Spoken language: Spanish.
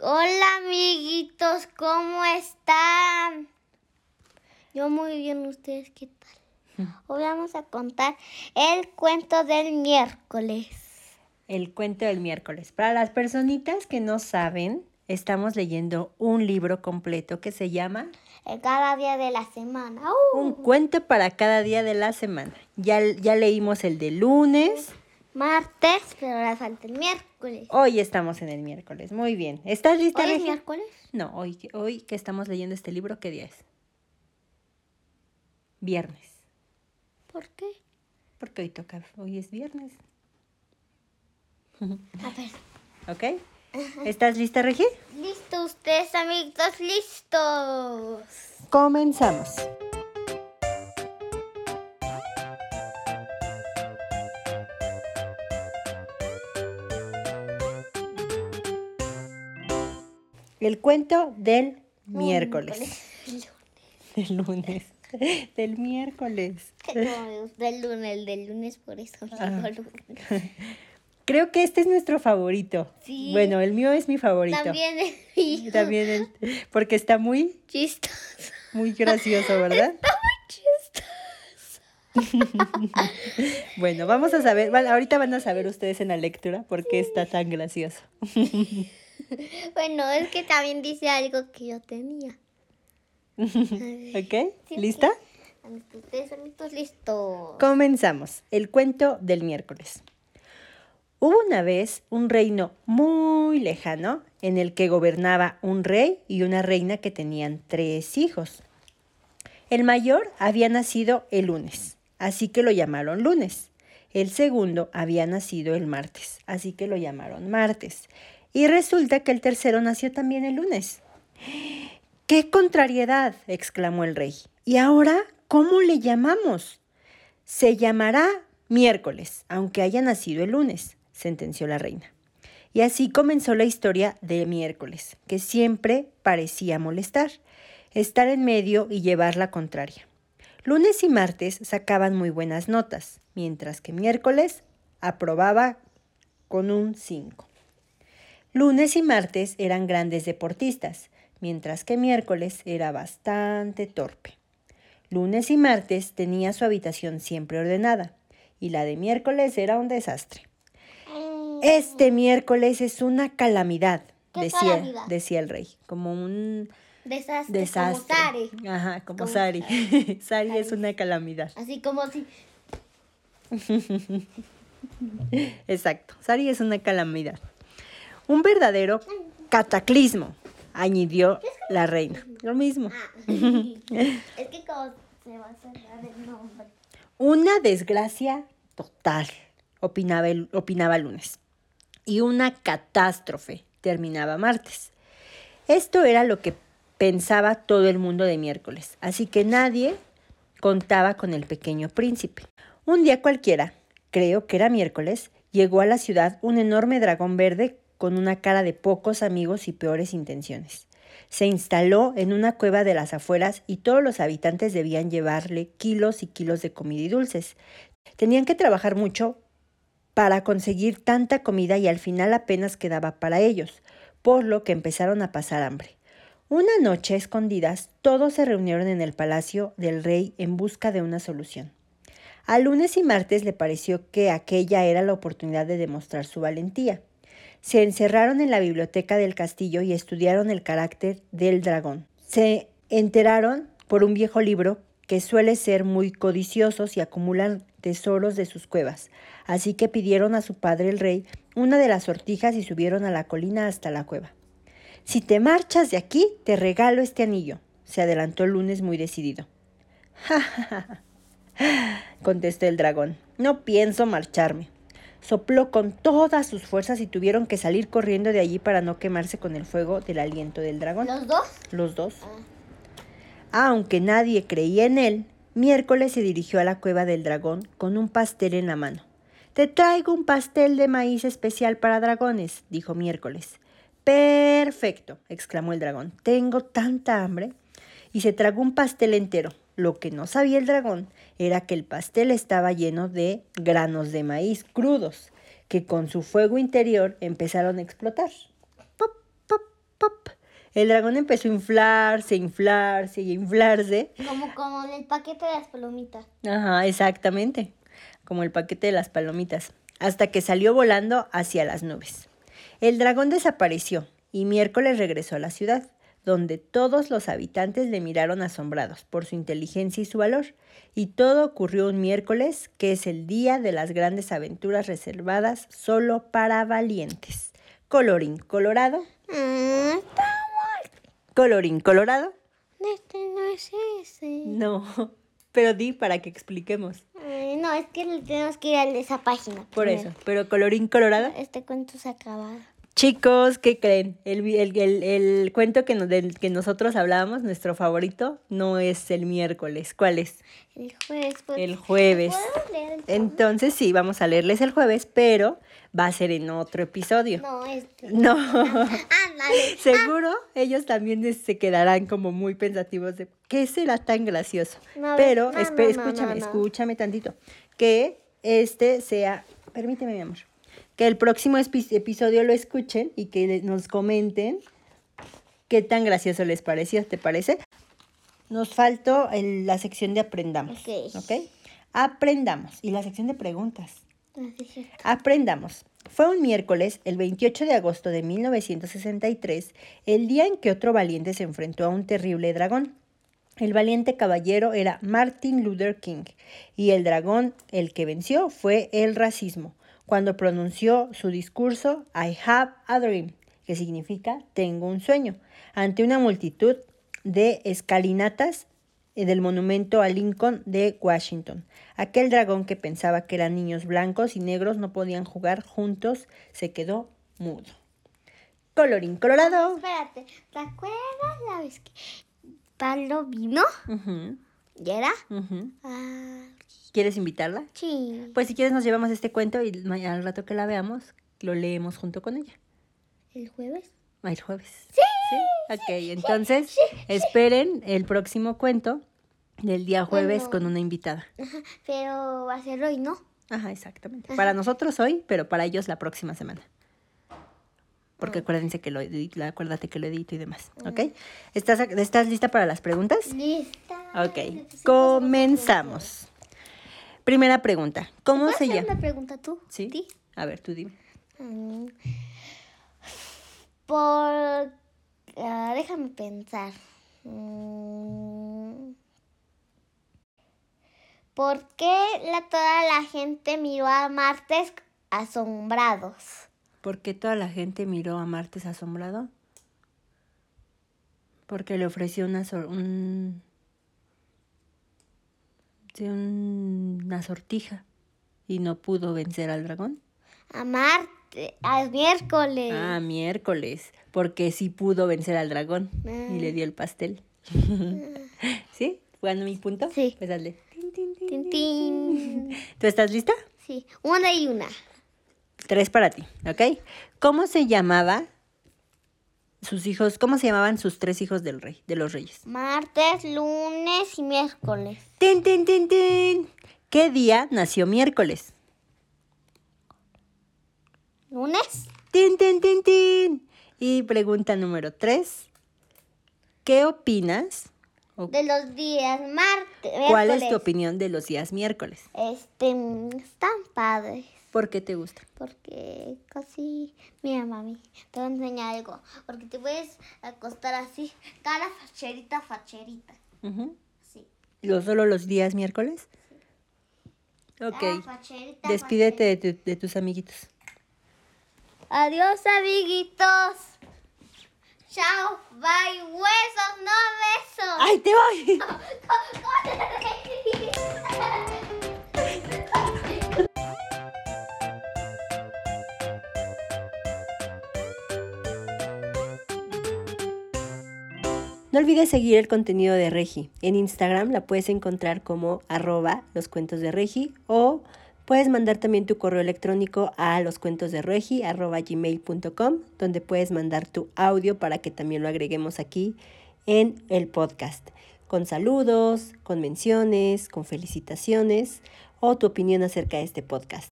Hola amiguitos, ¿cómo están? Yo muy bien, ¿ustedes qué tal? Hoy vamos a contar el cuento del miércoles. El cuento del miércoles. Para las personitas que no saben, estamos leyendo un libro completo que se llama El cada día de la semana. ¡Uh! Un cuento para cada día de la semana. Ya, ya leímos el de lunes. Martes, pero ahora falta el miércoles. Hoy estamos en el miércoles. Muy bien. ¿Estás lista? ¿Hoy es miércoles? No, hoy, que- hoy que estamos leyendo este libro, ¿qué día es? Viernes. ¿Por qué? Porque hoy toca, hoy es viernes. A ver. ¿Ok? ¿Estás lista, Regi? ¿Listo ustedes, amiguitos? ¿Listos? Comenzamos. El cuento del miércoles. Del lunes. Del miércoles. Como me gusta el lunes, el del lunes, por eso Ah. Creo que este es nuestro favorito. Sí. Bueno, el mío es mi favorito. También el mío. También el- porque está muy, Chistoso. muy gracioso, ¿verdad? Bueno, vamos a saber, van- ahorita van a saber ustedes en la lectura por qué está tan gracioso. Bueno, es que también dice algo que yo tenía. ¿Ok? Sí, ¿Lista? Ustedes son listos, listos. Comenzamos. El cuento del miércoles. Hubo una vez un reino muy lejano en el que gobernaba un rey y una reina que tenían tres hijos. El mayor había nacido el lunes, así que lo llamaron lunes. El segundo había nacido el martes, así que lo llamaron martes. Y resulta que el tercero nació también el lunes. ¡Qué contrariedad! exclamó el rey. ¿Y ahora cómo le llamamos? Se llamará miércoles, aunque haya nacido el lunes, sentenció la reina. Y así comenzó la historia de miércoles, que siempre parecía molestar, estar en medio y llevar la contraria. Lunes y martes sacaban muy buenas notas, mientras que miércoles aprobaba con un 5. Lunes y martes eran grandes deportistas, mientras que miércoles era bastante torpe. Lunes y martes tenía su habitación siempre ordenada y la de miércoles era un desastre. Este miércoles es una calamidad, ¿Qué decía, calamidad? decía el rey, como un Desastre. desastre. Como Sari. Ajá, como, Como Sari. Sari es una calamidad. Así como si. Exacto, Sari es una calamidad. Un verdadero cataclismo, añadió la reina. Lo mismo. es que como se va a cerrar el nombre. Una desgracia total, opinaba, el, opinaba lunes. Y una catástrofe, terminaba martes. Esto era lo que pensaba todo el mundo de miércoles, así que nadie contaba con el pequeño príncipe. Un día cualquiera, creo que era miércoles, llegó a la ciudad un enorme dragón verde con una cara de pocos amigos y peores intenciones. Se instaló en una cueva de las afueras y todos los habitantes debían llevarle kilos y kilos de comida y dulces. Tenían que trabajar mucho para conseguir tanta comida y al final apenas quedaba para ellos, por lo que empezaron a pasar hambre. Una noche, escondidas, todos se reunieron en el palacio del rey en busca de una solución. A lunes y martes le pareció que aquella era la oportunidad de demostrar su valentía. Se encerraron en la biblioteca del castillo y estudiaron el carácter del dragón. Se enteraron por un viejo libro que suele ser muy codiciosos y acumulan tesoros de sus cuevas. Así que pidieron a su padre el rey una de las sortijas y subieron a la colina hasta la cueva. Si te marchas de aquí, te regalo este anillo, se adelantó el lunes muy decidido. Ja, ja, ja, contestó el dragón. No pienso marcharme. Sopló con todas sus fuerzas y tuvieron que salir corriendo de allí para no quemarse con el fuego del aliento del dragón. ¿Los dos? Los dos. Aunque nadie creía en él, miércoles se dirigió a la cueva del dragón con un pastel en la mano. Te traigo un pastel de maíz especial para dragones, dijo miércoles. Perfecto, exclamó el dragón. Tengo tanta hambre. Y se tragó un pastel entero. Lo que no sabía el dragón era que el pastel estaba lleno de granos de maíz crudos, que con su fuego interior empezaron a explotar. Pop, pop, El dragón empezó a inflarse, inflarse y inflarse. Como, como el paquete de las palomitas. Ajá, exactamente. Como el paquete de las palomitas. Hasta que salió volando hacia las nubes. El dragón desapareció y miércoles regresó a la ciudad, donde todos los habitantes le miraron asombrados por su inteligencia y su valor. Y todo ocurrió un miércoles, que es el día de las grandes aventuras reservadas solo para valientes. Colorín colorado. Mm, Colorín colorado. Este no es ese. No, pero di para que expliquemos. Ay, no, es que tenemos que ir a esa página. Por primero. eso, pero colorín colorado. Este cuento se ha acabado. Chicos, ¿qué creen? El, el, el- el cuento que, nos- del que nosotros hablábamos, nuestro favorito, no es el miércoles. ¿Cuál es? El jueves. pues, El jueves. ¿podemos leer Entonces sí, vamos a leerles el jueves, pero va a ser en otro episodio. No, este. No. Seguro ellos también se quedarán como muy pensativos de qué será tan gracioso. No, Pero no, no, escúchame, escúchame tantito. Que este sea, permíteme mi amor, que el próximo episodio lo escuchen y que nos comenten qué tan gracioso les pareció, ¿te parece? Nos faltó el- la sección de aprendamos. Ok. ¿Ok? Aprendamos. Y la sección de preguntas. Aprendamos. Fue un miércoles, el 28 de agosto de 1963, el día en que otro valiente se enfrentó a un terrible dragón. El valiente caballero era Martin Luther King y el dragón, el que venció, fue el racismo, cuando pronunció su discurso I have a dream, que significa tengo un sueño, ante una multitud de escalinatas eh, del monumento a Lincoln de Washington. Aquel dragón que pensaba que eran niños blancos y negros no podían jugar juntos se quedó mudo. Colorín colorado. Espérate, ¿te acuerdas la vez que Pablo vino? ¿Y era? Ah, ¿Quieres invitarla? sí. Pues si quieres nos llevamos este cuento y al rato que la veamos lo leemos junto con ella. ¿El jueves? Ah, El jueves. Sí. Ok, entonces esperen el próximo cuento del día jueves Bueno. con una invitada. Ajá, pero va a ser hoy, ¿no? Ajá, exactamente. Para nosotros hoy, pero para ellos la próxima semana. Porque acuérdense que lo edito, acuérdate que lo edito y demás, ¿ok? ¿Estás, ¿Estás lista para las preguntas? Lista. Ok, comenzamos. Primera pregunta. ¿Cómo ¿Puedes se llama? una pregunta tú? ¿Sí? ¿Sí? A ver, tú dime. Mm, Por... ah, déjame pensar. Mm, ¿Por qué la, toda la gente miró a Martes asombrados? ¿Por qué toda la gente miró a Martes asombrado? Porque le ofreció una, un- un- una sortija y no pudo vencer al dragón. A Marte, al miércoles. Ah, miércoles, porque sí pudo vencer al dragón y le dio el pastel. ¿Sí? ¿Jugando mi punto? Sí. Pues dale. Tin. ¿Tú estás lista? Sí, una y una. Tres para ti, ¿ok? ¿Cómo se llamaba sus hijos, cómo se llamaban sus tres hijos del rey, de los reyes? Martes, lunes y miércoles. ¡Tin, tin, tin, tin! ¿Qué día nació miércoles? ¿Lunes? ¡Tin, tin, tin, tin! Y pregunta número tres. ¿Qué opinas? De los días martes. ¿Cuál es tu opinión de los días miércoles? Este, están padres. ¿Por qué te gusta? Porque casi. Mira, mami, te voy a enseñar algo. Porque te puedes acostar así, cara facherita, facherita. Ujú. Así. ¿Lo solo los días miércoles? Cara Ok. facherita, Despídete de, tu- de tus amiguitos. Adiós, amiguitos. Chao, bye, huesos, no besos. ¡Ay, te voy! No olvides seguir el contenido de Regi. En Instagram la puedes encontrar como arroba los cuentos de Regi o puedes mandar también tu correo electrónico a loscuentosderegi arroba gmail.com donde puedes mandar tu audio para que también lo agreguemos aquí en el podcast. Con saludos, con menciones, con felicitaciones o tu opinión acerca de este podcast.